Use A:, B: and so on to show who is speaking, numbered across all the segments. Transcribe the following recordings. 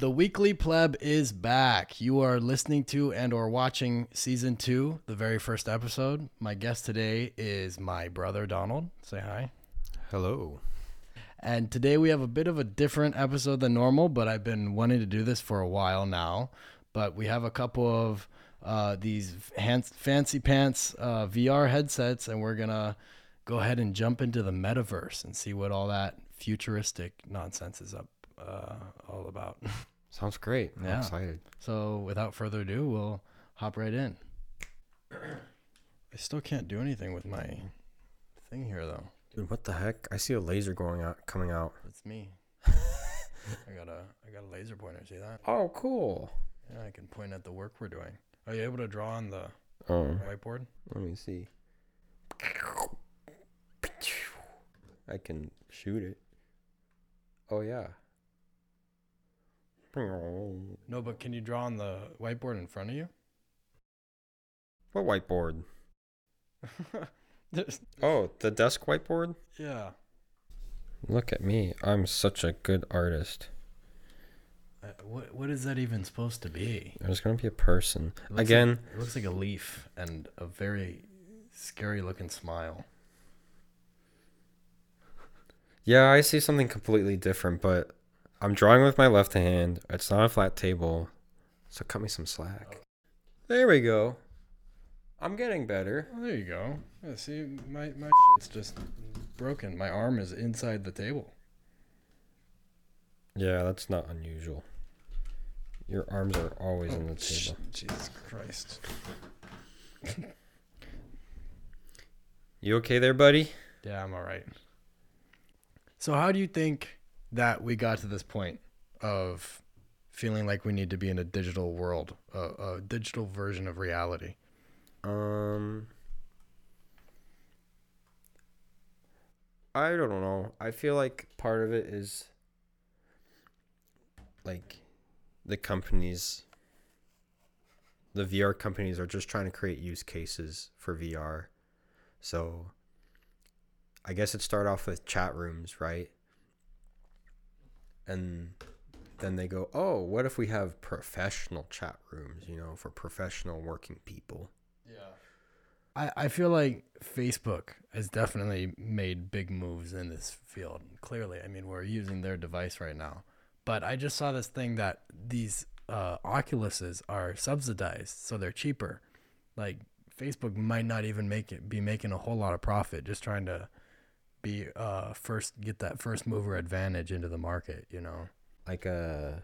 A: The Weekly Pleb is back. You are listening to and or watching season 2, the very first episode. My guest today is my brother Donald. Say hi.
B: Hello.
A: And today we have a bit of a different episode than normal, but I've been wanting to do this for a while now. But we have a couple of uh, these fancy pants uh, VR headsets, and we're gonna go ahead and jump into the metaverse and see what all that futuristic nonsense is up uh, all about.
B: Sounds great. I'm
A: Yeah.
B: excited.
A: So without further ado, we'll hop right in. I still can't do anything with my thing here though.
B: Dude, what the heck? I see a laser going out coming out.
A: It's me. I got a I got a laser pointer. See that?
B: Oh, cool.
A: Yeah, I can point at the work we're doing. Are you able to draw on the
B: Oh,
A: whiteboard?
B: let me see. I can shoot it. Oh yeah.
A: No, but can you draw on the whiteboard in front of you?
B: What whiteboard?
A: There's-
B: Oh, the desk whiteboard?
A: yeah.
B: Look at me. I'm such a good artist.
A: Uh, what what is that even supposed to be?
B: There's going to be a person. Again,
A: like, it looks like a leaf and a very scary looking smile.
B: Yeah, I see something completely different, but I'm drawing with my left hand. It's not a flat table, so cut me some slack. There we go. I'm getting better.
A: Oh, there you go. Yeah, see, my my shit's just broken. My arm is inside the table.
B: Yeah, that's not unusual. Your arms are always in the oh,
A: Sh-
B: table.
A: Jesus Christ.
B: You okay there, buddy?
A: Yeah, I'm all right. So, how do you think that we got to this point of feeling like we need to be in a digital world, a, a digital version of reality?
B: Um I don't know. I feel like part of it is like the companies the VR companies are just trying to create use cases for VR. So I guess it started off with chat rooms, right? And then they go, "Oh, what if we have professional chat rooms, you know, for professional working people?"
A: Yeah. I, I feel like Facebook has definitely made big moves in this field. Clearly, I mean, we're using their device right now. But I just saw this thing that these uh, Oculuses are subsidized, so they're cheaper. Like Facebook might not even make it be making a whole lot of profit, just trying to be uh first get that first mover advantage into the market. You know.
B: like a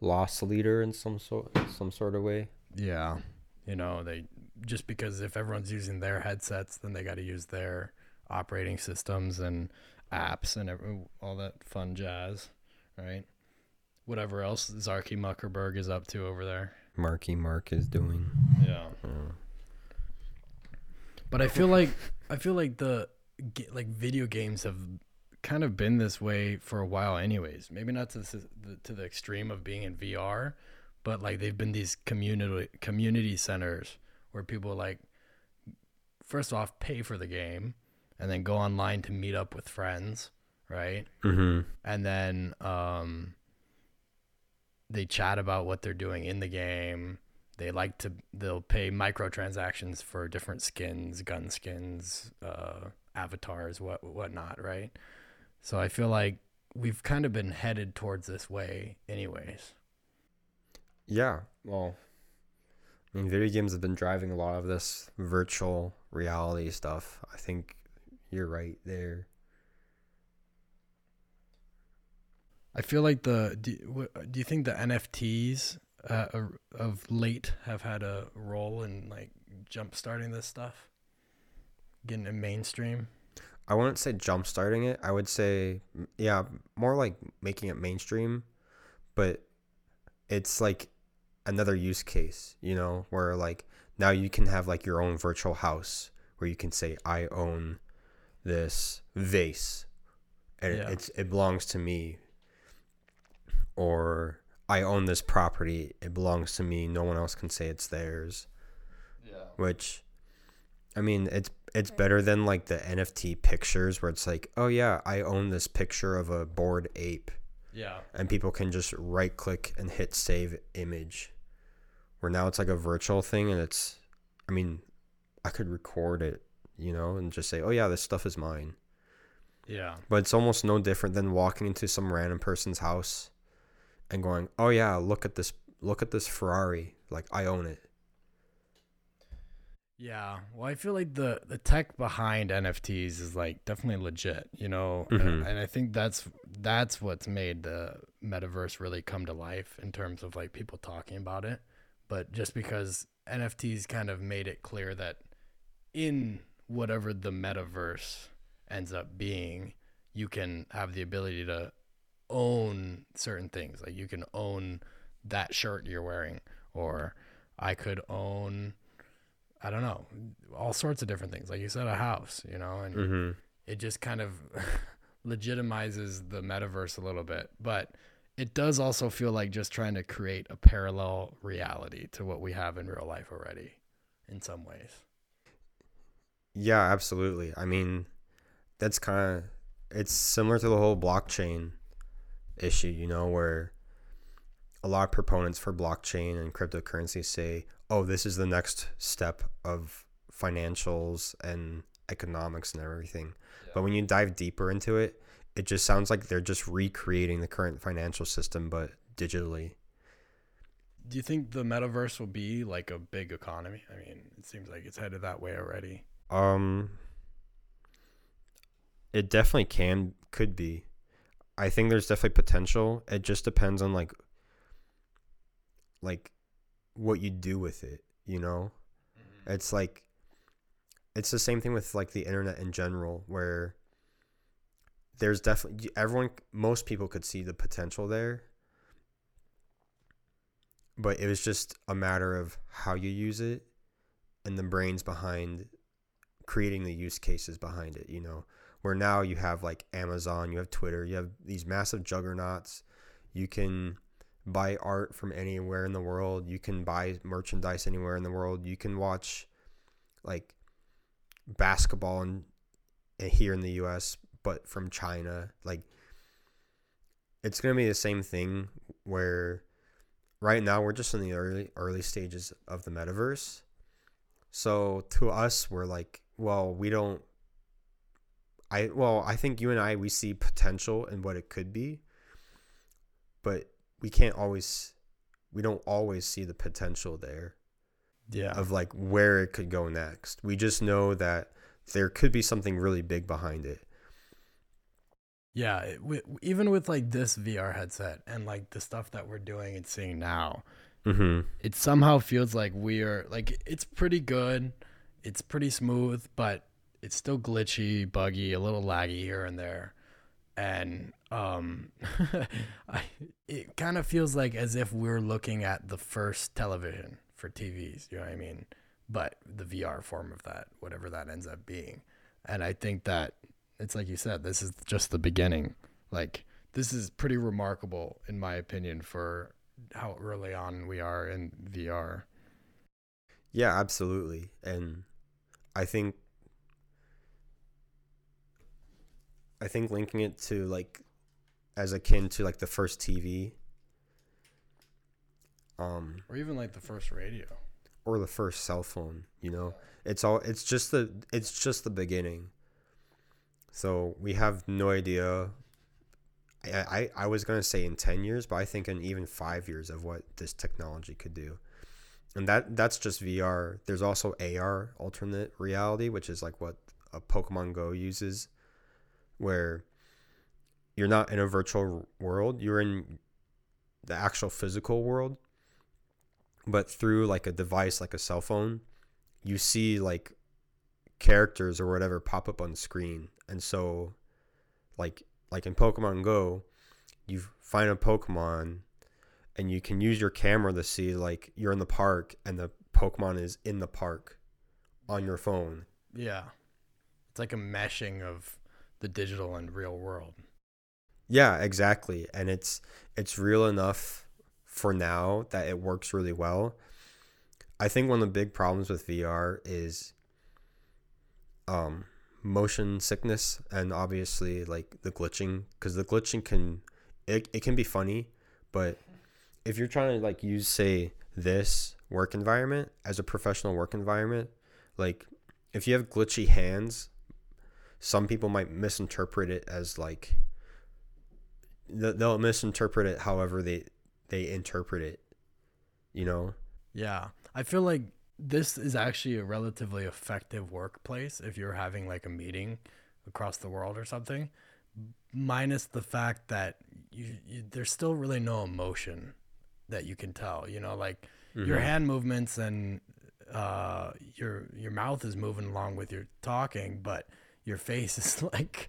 B: loss leader in some sort some sort of way.
A: Yeah. You know, they just because if everyone's using their headsets, then they got to use their operating systems and apps and every, all that fun jazz, right? Whatever else Zarky Muckerberg is up to over there.
B: Marky Mark is doing.
A: Yeah.
B: Uh,
A: But I feel like I feel like the ga- like video games have kind of been this way for a while anyways. Maybe not to the, to the extreme of being in VR, but like they've been these community community centers where people like first off pay for the game and then go online to meet up with friends, right?
B: mm-hmm.
A: and then um, they chat about what they're doing in the game. They like to they'll pay microtransactions for different skins, gun skins, uh, avatars, what whatnot, right? So I feel like we've kind of been headed towards this way, anyways.
B: Yeah. Well, I mean, video games have been driving a lot of this virtual reality stuff. I think you're right there.
A: I feel like the do, do you think the NFTs uh, of late have had a role in like jump starting this stuff, getting it mainstream?
B: I wouldn't say jump starting it. I would say, yeah, more like making it mainstream, but it's like another use case, you know, where like now you can have like your own virtual house where you can say, I own this vase and it
A: Yeah.
B: it's, it belongs to me. Or I own this property. It belongs to me. No one else can say it's theirs
A: Yeah.
B: which I mean it's it's better than like the NFT pictures where it's like, oh yeah, I own this picture of a bored ape.
A: Yeah.
B: and people can just right click and hit save image. Where now it's like a virtual thing, and it's, I mean, I could record it, you know, and just say, oh yeah, this stuff is mine.
A: Yeah.
B: But it's almost no different than walking into some random person's house and going, "Oh yeah, look at this look at this Ferrari. Like I own it."
A: Yeah. Well, I feel like the the tech behind NFTs is like definitely legit, you know,
B: Mhm.
A: and, and I think that's that's what's made the metaverse really come to life in terms of like people talking about it. But just because NFTs kind of made it clear that in whatever the metaverse ends up being, you can have the ability to own certain things. Like you can own that shirt you're wearing, or I could own, I don't know, all sorts of different things. Like you said, a house, you know, and
B: Mm-hmm.
A: it just kind of legitimizes the metaverse a little bit. But it does also feel like just trying to create a parallel reality to what we have in real life already in some ways.
B: Yeah, absolutely. I mean, that's kind of it's similar to the whole blockchain issue, you know, where a lot of proponents for blockchain and cryptocurrency say, "Oh, this is the next step of financials and economics and everything." But when you dive deeper into it, it just sounds like they're just recreating the current financial system but digitally.
A: Do you think the metaverse will be like a big economy? I mean, it seems like it's headed that way already.
B: Um it definitely can could be. I think there's definitely potential. It just depends on like like what you do with it, you know? Mm-hmm. It's like it's the same thing with like the internet in general where there's definitely everyone most people could see the potential there. But it was just a matter of how you use it and the brains behind creating the use cases behind it, you know. Where now you have like Amazon, you have Twitter, you have these massive juggernauts. You can buy art from anywhere in the world. You can buy merchandise anywhere in the world. You can watch like basketball in, in here in the US, but from China. Like it's gonna be the same thing where right now we're just in the early early stages of the metaverse. So to us, we're like, well, we don't. I well, I think you and I we see potential in what it could be, but we can't always, we don't always see the potential there
A: Yeah.
B: of like where it could go next. We just know that there could be something really big behind it.
A: Yeah, it, wi- even with like this VR headset and like the stuff that we're doing and seeing now,
B: Mm-hmm.
A: it somehow feels like we are like it's pretty good, it's pretty smooth, but it's still glitchy, buggy, a little laggy here and there, and um, I, it kind of feels like as if we're looking at the first television for TVs. You know what I mean? But the VR form of that, whatever that ends up being, and I think that it's like you said, this is just the beginning. Like this is pretty remarkable in my opinion for how early on we are in VR.
B: Yeah, absolutely. And I think I think linking it to like as akin to like the first TV um
A: Or even like the first radio.
B: or the first cell phone, you know. It's all it's just the it's just the beginning. So we have no idea I, I, I was gonna say in ten years, but I think in even five years of what this technology could do. And that that's just VR. There's also AR, alternate reality, which is like what a Pokemon Go uses, where you're not in a virtual world, you're in the actual physical world. But through like a device like a cell phone, you see like characters or whatever pop up on screen. And so like like in Pokemon Go, you find a Pokemon and you can use your camera to see like you're in the park and the Pokemon is in the park on your phone.
A: Yeah. It's like a meshing of the digital and real world.
B: Yeah, exactly. And it's it's real enough for now that it works really well. I think one of the big problems with VR is um motion sickness and obviously like the glitching cuz the glitching can it, it can be funny, but if you're trying to like use say this work environment as a professional work environment, like if you have glitchy hands, some people might misinterpret it as like they'll misinterpret it however they they interpret it you know?
A: Yeah. I feel like this is actually a relatively effective workplace if you're having like a meeting across the world or something minus the fact that you, you there's still really no emotion that you can tell you know? Like mm-hmm. your hand movements and uh your your mouth is moving along with your talking but your face is like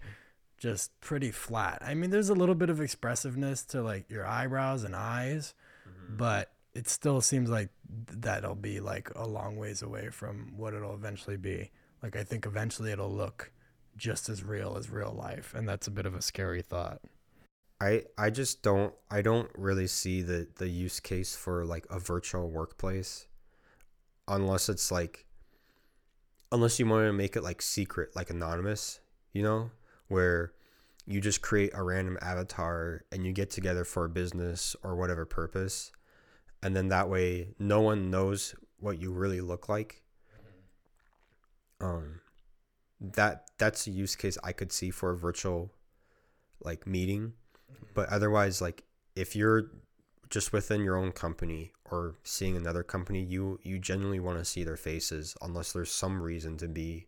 A: just pretty flat. I mean, there's a little bit of expressiveness to like your eyebrows and eyes, mm-hmm. but it still seems like that'll be like a long ways away from what it'll eventually be. Like I think eventually it'll look just as real as real life, and that's a bit of a scary thought.
B: I I just don't I don't really see the the use case for like a virtual workplace unless it's like unless you want to make it like secret like anonymous, you know? where you just create a random avatar and you get together for a business or whatever purpose and then that way no one knows what you really look like. Um that that's a use case i could see for a virtual like meeting. But otherwise like if you're just within your own company or seeing another company you you genuinely want to see their faces unless there's some reason to be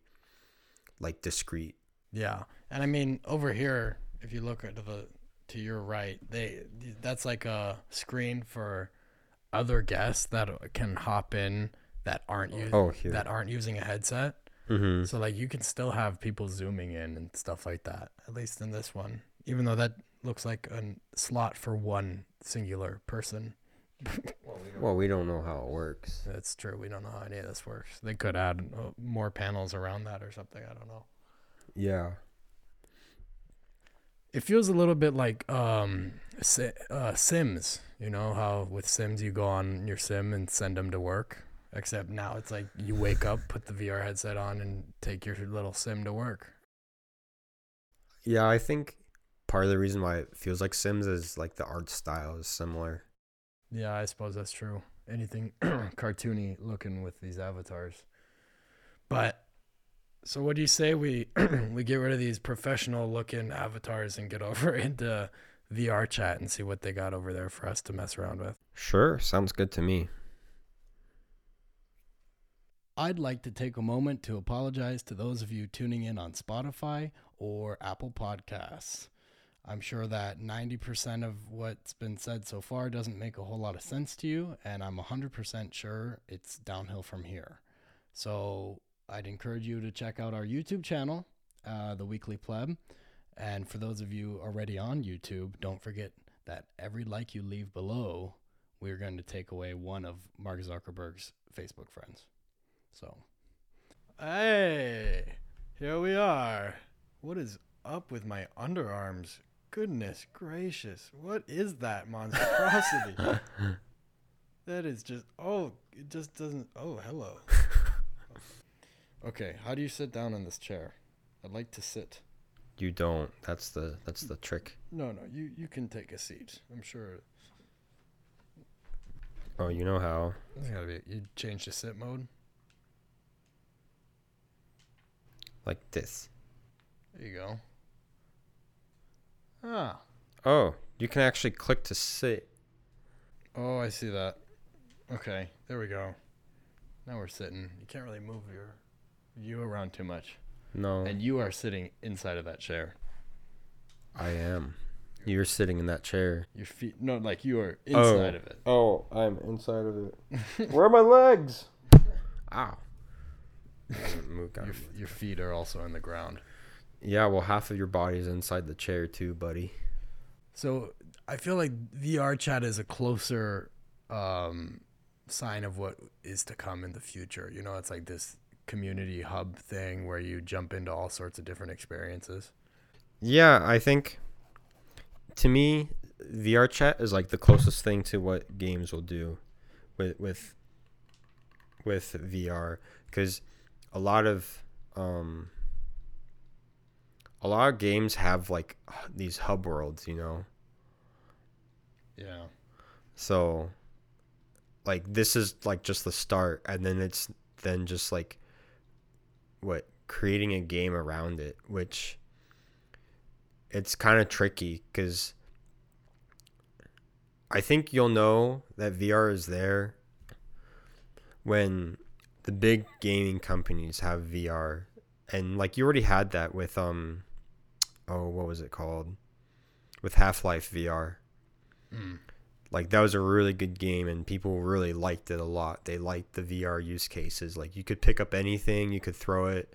B: like discreet
A: yeah, and I mean over here, if you look at the to your right, they that's like a screen for other guests that can hop in that aren't using oh, that aren't using a headset. Mm-hmm. So like you can still have people zooming in and stuff like that. At least in this one, even though that looks like a slot for one singular person.
B: well, we don't know how it works.
A: That's true. We don't know how any of this works. They could add uh, more panels around that or something. I don't know.
B: Yeah.
A: It feels a little bit like um, uh, Sims. You know how with Sims you go on your Sim and send them to work. Except now it's like you wake up, put the VR headset on, and take your little Sim to work.
B: Yeah, I think part of the reason why it feels like Sims is like the art style is similar.
A: Yeah, I suppose that's true. Anything cartoony looking with these avatars. But so what do you say we we get rid of these professional looking avatars and get over into VR chat and see what they got over there for us to mess around with?
B: Sure, sounds good to me.
A: I'd like to take a moment to apologize to those of you tuning in on Spotify or Apple Podcasts. I'm sure that 90% of what's been said so far doesn't make a whole lot of sense to you, and I'm 100% sure it's downhill from here. So I'd encourage you to check out our YouTube channel, uh, The Weekly Pleb. And for those of you already on YouTube, don't forget that every like you leave below, we're going to take away one of Mark Zuckerberg's Facebook friends. So, hey, here we are. What is up with my underarms? Goodness gracious. What is that monstrosity? that is just, oh, it just doesn't, oh, hello. Okay, how do you sit down in this chair? I'd like to sit.
B: You don't. That's the that's the trick.
A: No, no, you you can take a seat. I'm sure.
B: Oh, you know how.
A: It's gotta be. You change to sit mode.
B: Like this.
A: There you go.
B: Oh, you can actually click to sit.
A: Oh, I see that. Okay, there we go. Now we're sitting. You can't really move your you around too much.
B: No.
A: And you are sitting inside of that chair.
B: I am. You're sitting in that chair.
A: Your feet, no, like you are oh. inside
B: oh.
A: of it.
B: Oh, I'm inside of it. Where are my legs? Ow.
A: your, your feet are also in the ground.
B: Yeah, well, half of your body is inside the chair too, buddy.
A: So I feel like VR chat is a closer um, sign of what is to come in the future. You know, it's like this community hub thing where you jump into all sorts of different experiences.
B: Yeah, I think to me, VR chat is like the closest thing to what games will do with with with VR because a lot of um a lot of games have like these hub worlds, you know.
A: Yeah.
B: So like this is like just the start and then it's then just like what creating a game around it, which it's kind of tricky cuz I think you'll know that VR is there when the big gaming companies have VR and like you already had that with um oh what was it called? With Half-Life VR
A: Mm.
B: like that was a really good game and people really liked it a lot. They liked the vr use cases. Like you could pick up anything you could throw it.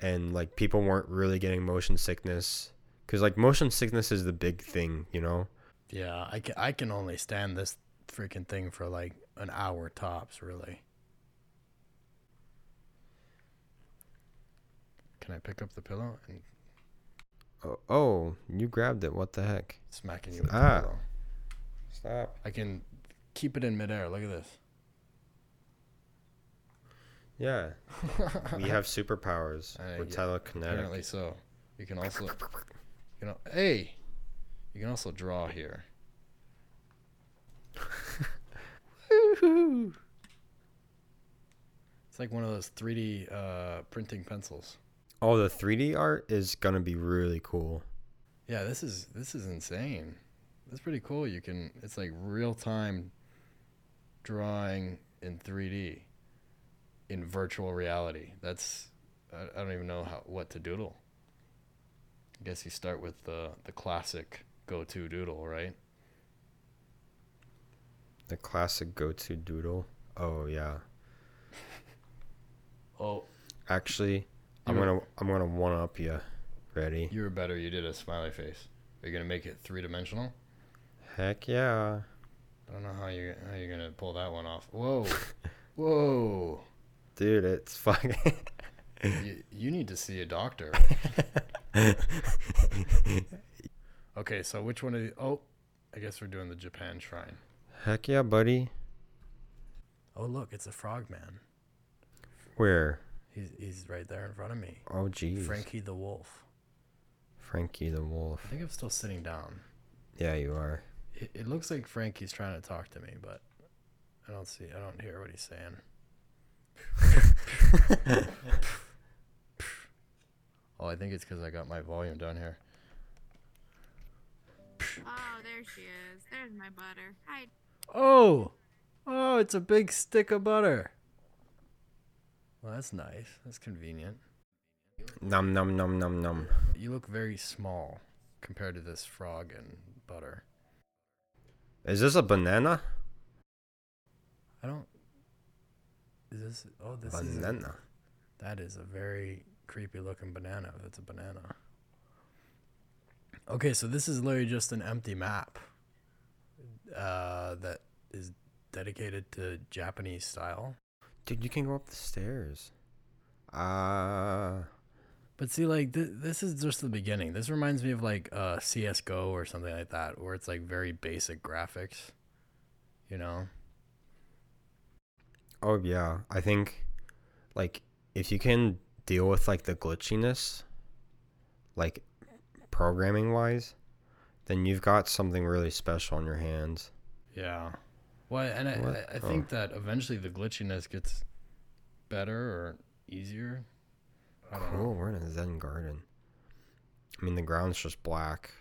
B: And like people weren't really getting motion sickness. Because like motion sickness is the big thing you know?
A: Yeah, I can, I can only stand this freaking thing for like an hour tops, really. Can I pick up the pillow and
B: oh, oh you grabbed it what the heck
A: smacking you with
B: Ah.
A: the
B: stop
A: I can keep it in midair. Look at this.
B: yeah we have superpowers we're
A: yeah,
B: telekinetic
A: Apparently so. You can also, you know, hey, you can also draw here. Woohoo! It's like one of those 3D uh, printing pencils.
B: Oh the 3d art is gonna be really cool
A: Yeah, this is this is insane. That's pretty cool. You can it's like real time drawing in 3D in virtual reality. That's I, I don't even know how what to doodle. I guess you start with the the classic go-to doodle, right?
B: the classic go-to doodle oh yeah
A: Oh,
B: Actually, I'm gonna I'm gonna one up you. Ready?
A: you were better. You did a smiley face. Are you gonna make it three dimensional?
B: Heck yeah!
A: I don't know how you how you're gonna pull that one off. Whoa, whoa!
B: Dude, it's fucking.
A: you, you need to see a doctor. Okay, so which one of the? Oh, I guess we're doing the Japan shrine.
B: Heck yeah, buddy.
A: Oh, look, it's a frogman.
B: Where?
A: He's he's right there in front of me.
B: Oh jeez.
A: Frankie the wolf.
B: Frankie the Wolf.
A: I think I'm still sitting down.
B: Yeah, you are.
A: It, it looks like Frankie's trying to talk to me, but I don't see. I don't hear what he's saying. Oh, I think it's because I got my volume down here.
C: Oh, there she is. There's my butter. Hi.
A: Oh, oh, it's a big stick of butter. Well, that's nice. That's convenient.
B: Num num num num num.
A: You look very small compared to this frog and butter.
B: Is this a banana?
A: I don't. Is this? Oh, this is. a-
B: banana.
A: that is a very creepy looking banana. If it's a banana. Okay, so this is literally just an empty map. Uh, that is dedicated to Japanese style.
B: Dude, you can go up the stairs. Ah.
A: But see, like th- this is just the beginning. This reminds me of like uh, CS:GO or something like that, where it's like very basic graphics. You know?
B: oh yeah. I think, like, if you can deal with like the glitchiness, like programming wise, then you've got something really special on your hands.
A: Yeah. Well, and I,
B: What?
A: I, I oh. think that eventually the glitchiness gets better or easier. Don't know.
B: Cool. We're in a Zen garden. I mean, the ground's just black.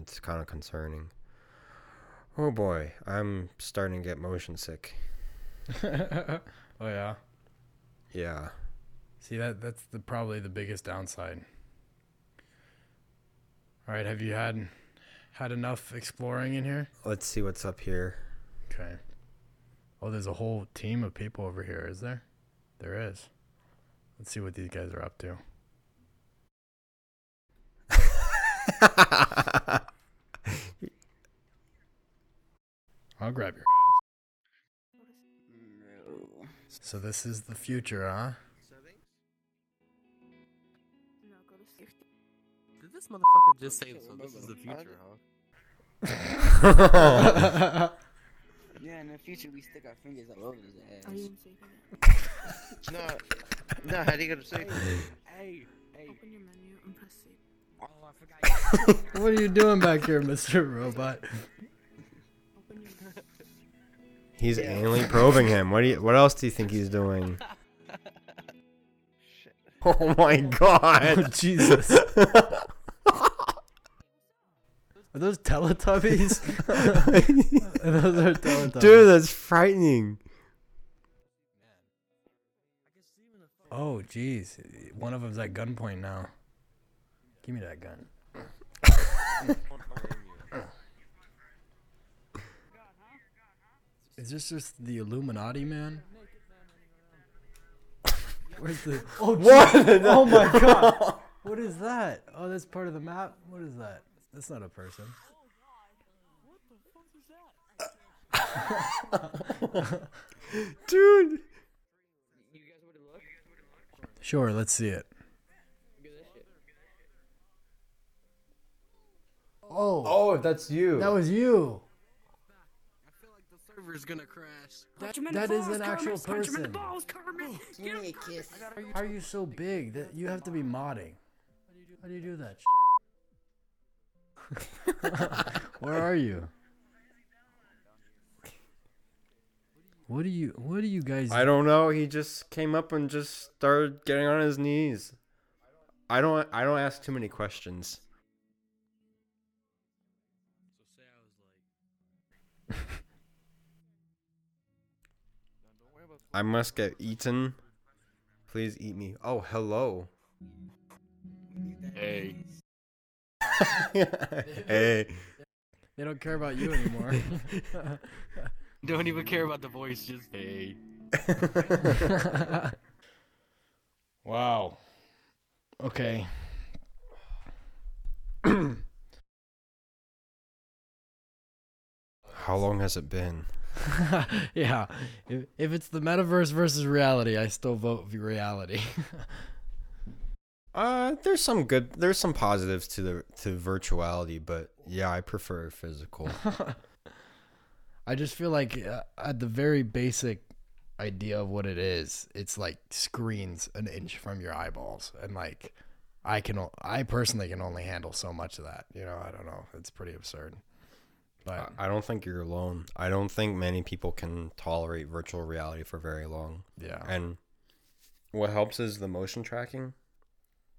B: It's kind of concerning. Oh boy, I'm starting to get motion sick.
A: oh yeah.
B: Yeah.
A: See that that's the probably the biggest downside. All right, have you had had enough exploring in here?
B: Let's see what's up here.
A: Okay. Oh, there's a whole team of people over here, is there? There is. Let's see what these guys are up to. I'll grab your ass. So this is the future, huh?
C: No, go to sleep.
D: Did this motherfucker just say so? This is the future, huh?
E: Yeah, in the future we stick our fingers all over his ass.
C: I didn't say.
F: No, no, how do you gotta say?
D: Hey, hey.
C: Open your menu and press save.
D: Oh, I forgot.
A: what are you doing back here, Mr. Robot?
B: He's
E: Yeah.
B: anally probing him. What do you? What else do you think he's doing?
F: Shit.
B: Oh my god!
A: Oh, Jesus. Are those Teletubbies? those are Teletubbies.
B: Dude, that's frightening.
A: Oh, jeez. One of them's at gunpoint now. Give me that gun. Is this just the Illuminati man? Where's the? Oh,
B: What?
A: Oh my god! What is that? Oh, that's part of the map. What is that? That's not a person.
B: Dude.
E: You guys want to look?
A: Sure, let's see it.
E: Look at this shit.
A: Oh,
B: Oh, that's you.
A: that was you.
D: I feel like the server's gonna crash.
A: That, that is an actual person.
E: Balls, Give me a kiss.
A: How are you so big that you have to be modding? How do you do that? Shit? Where are you? What do you What do you guys?
B: I don't know. He just came up and just started getting on his knees. I don't. I don't ask too many questions.
D: So say I was like,
B: I must get eaten. Please eat me. Oh, hello.
D: hey.
B: hey.
A: They don't care about you anymore.
D: Don't even care about the voice, just hey.
A: wow. Okay.
B: How long has it been?
A: yeah. If, if it's the metaverse versus reality, I still vote for reality.
B: Uh, there's some good. There's some positives to the to virtuality, but yeah, I prefer physical.
A: I just feel like uh, at the very basic idea of what it is, it's like screens an inch from your eyeballs, and like I can, o- I personally can only handle so much of that. You know, I don't know. It's pretty absurd. But
B: I don't think you're alone. I don't think many people can tolerate virtual reality for very long.
A: yeah,
B: And what helps is the motion tracking,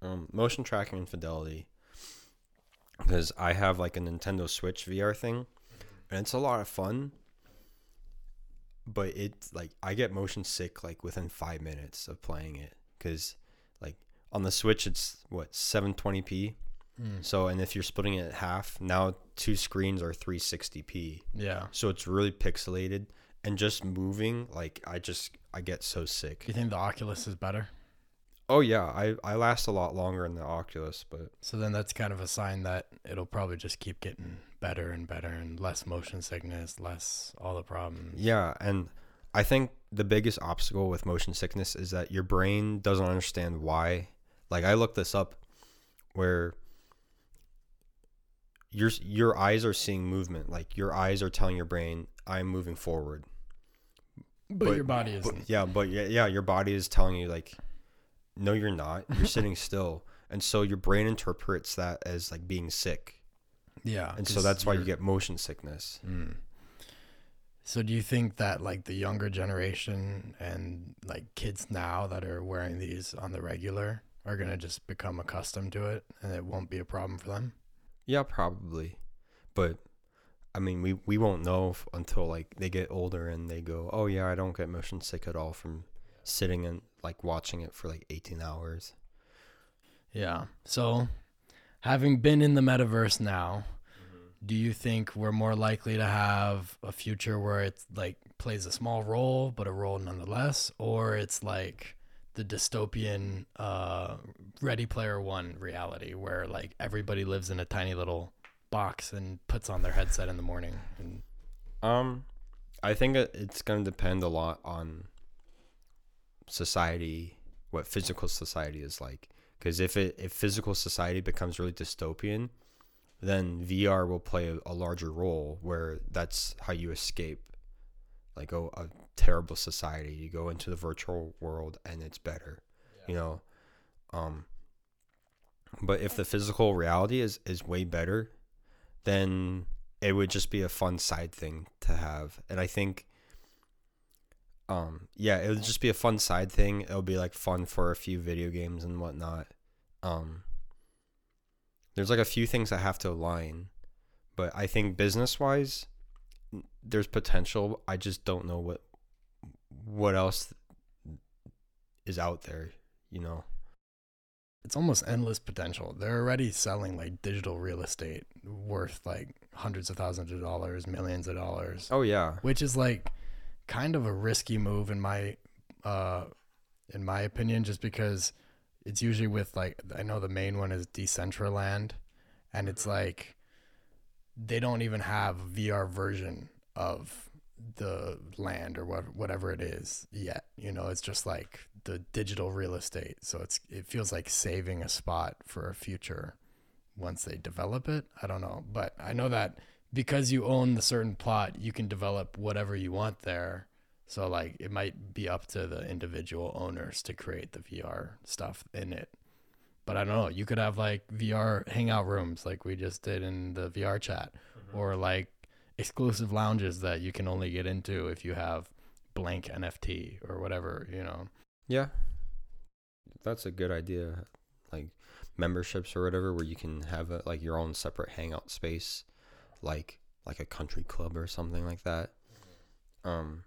B: um, motion tracking and fidelity. Because I have like a Nintendo Switch VR thing, and it's a lot of fun. But it's like I get motion sick like within five minutes of playing it. Because like on the Switch, it's what 720p.
A: Mm.
B: So and if you're splitting it in half, now two screens are 360p.
A: yeah.
B: So it's really pixelated and just moving. Like I just I get so sick.
A: You think the Oculus is better?
B: Oh yeah, I I last a lot longer in the Oculus, but
A: So then that's kind of a sign that it'll probably just keep getting better and better and less motion sickness, less all the problems.
B: yeah, and I think the biggest obstacle with motion sickness is that your brain doesn't understand why. Like I looked this up, where your your eyes are seeing movement. Like your eyes are telling your brain, "I'm moving forward."
A: But,
B: But-
A: your body isn't.
B: yeah, but yeah, yeah, your body is telling you like, "No, you're not. You're sitting still." And so your brain interprets that as like being sick.
A: yeah.
B: And so that's why you get motion sickness.
A: Mm. So do you think that like the younger generation and like kids now that are wearing these on the regular are gonna just become accustomed to it and it won't be a problem for them?
B: Yeah, probably. But I mean, we we won't know f- until like they get older and they go, "Oh yeah, I don't get motion sick at all from sitting and like watching it for like 18 hours."
A: Yeah. So having been in the metaverse now, do you think we're more likely to have a future where it's like plays a small role but a role nonetheless or it's like the dystopian uh ready player one reality where like everybody lives in a tiny little box and puts on their headset in the morning and
B: Um I think it's going to depend a lot on society, what physical society is like. Because if it if physical society becomes really dystopian, then VR will play a, a larger role where that's how you escape like a, a terrible society. You go into the virtual world and it's better, you know. Um, but if the physical reality is is way better, then it would just be a fun side thing to have. And I think um yeah it would just be a fun side thing. It'll be like fun for a few video games and whatnot. Um there's like a few things that have to align but i think business wise there's potential. I just don't know what what else is out there you know?
A: It's almost endless potential. They're already selling like digital real estate worth like hundreds of thousands of dollars, millions of dollars,
B: oh yeah.
A: Which is like kind of a risky move in my uh in my opinion just because it's usually with like I know the main one is Decentraland and it's like they don't even have a VR version of the land or what, whatever it is yet. You know, it's just like the digital real estate. So it's it feels like saving a spot for a future once they develop it. I don't know, but I know that because you own the certain plot, you can develop whatever you want there. So like it might be up to the individual owners to create the VR stuff in it. But I don't know, you could have like VR hangout rooms like we just did in the VR chat mm-hmm. or like exclusive lounges that you can only get into if you have blank NFT or whatever, you know.
B: Yeah. That's a good idea. Like memberships or whatever where you can have a, like your own separate hangout space like like a country club or something like that. Um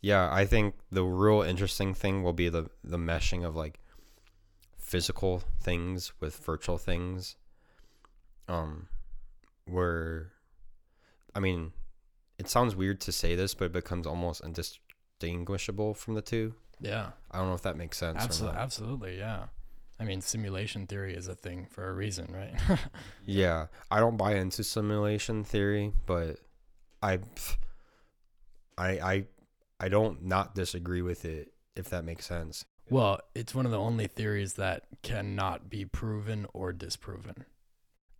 B: Yeah, I think the real interesting thing will be the the meshing of like physical things with virtual things. Um where I mean, it sounds weird to say this, but it becomes almost indistinguishable from the two.
A: Yeah.
B: I don't know if that makes sense.
A: Absolutely, absolutely, yeah. I mean, simulation theory is a thing for a reason, right?
B: Yeah, I don't buy into simulation theory, but I, I, I, I don't not disagree with it if that makes sense.
A: well, it's one of the only theories that cannot be proven or disproven.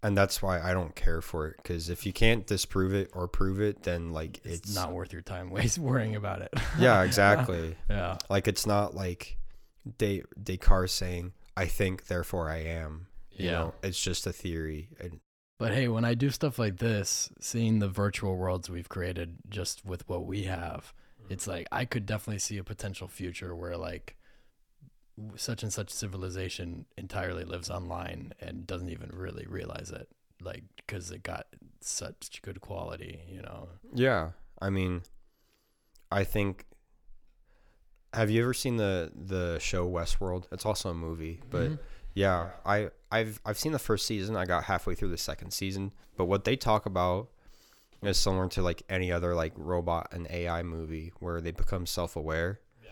B: And that's why I don't care for it because if you can't disprove it or prove it, then like
A: It's,
B: it's,
A: not worth your time waste worrying about it.
B: Yeah, exactly.
A: yeah.
B: like it's not like Des- Descartes saying I think therefore I am. You
A: Yeah.
B: know, it's just a theory. And
A: But hey, when I do stuff like this, seeing the virtual worlds we've created just with what we have, it's mm-hmm. like I could definitely see a potential future where like such and such civilization entirely lives online and doesn't even really realize it, like because it got such good quality, you know.
B: Yeah, I mean, I think. Have you ever seen the the show Westworld? It's also a movie, but
A: Mhm.
B: yeah, I I've I've seen the first season. I got halfway through the second season, but what they talk about is similar to like any other like robot and AI movie where they become self aware.
A: Yeah.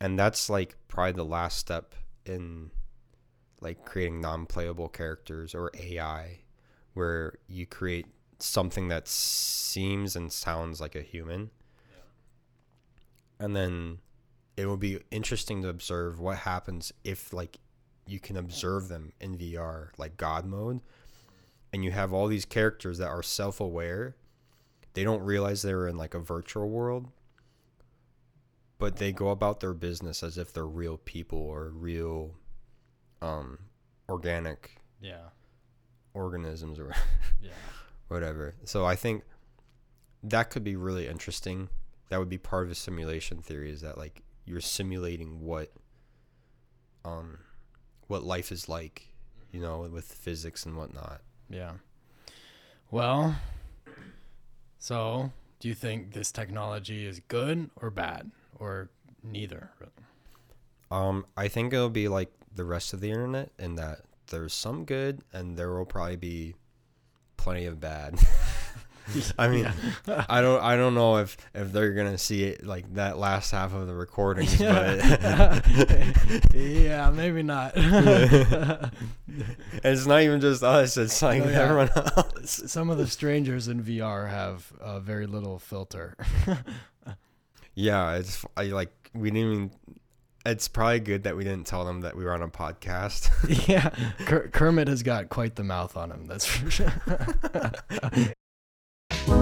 B: And that's like probably the last step in like creating non playable characters or AI where you create something that seems and sounds like a human. And then it will be interesting to observe what happens if like you can observe them in VR like God mode and you have all these characters that are self-aware. They don't realize they're in like a virtual world, but they go about their business as if they're real people or real um organic
A: Yeah.
B: organisms or
A: Yeah.
B: whatever. So I think that could be really interesting. That would be part of a simulation theory is that like you're simulating what um what life is like, you know, with physics and whatnot.
A: Yeah. Well, so do you think this technology is good or bad or neither?
B: Um I think it'll be like the rest of the internet in that there's some good and there will probably be plenty of bad. I mean, I don't I don't know if if they're going to see it like that last half of the recordings, but
A: yeah, maybe not.
B: it's not even just us. It's like
A: Oh, yeah.
B: everyone else.
A: Some of the strangers in VR have uh, very little filter.
B: Yeah, it's I like we didn't even. It's probably good that we didn't tell them that we were on a podcast.
A: yeah, Kermit has got quite the mouth on him. That's for sure. Bye.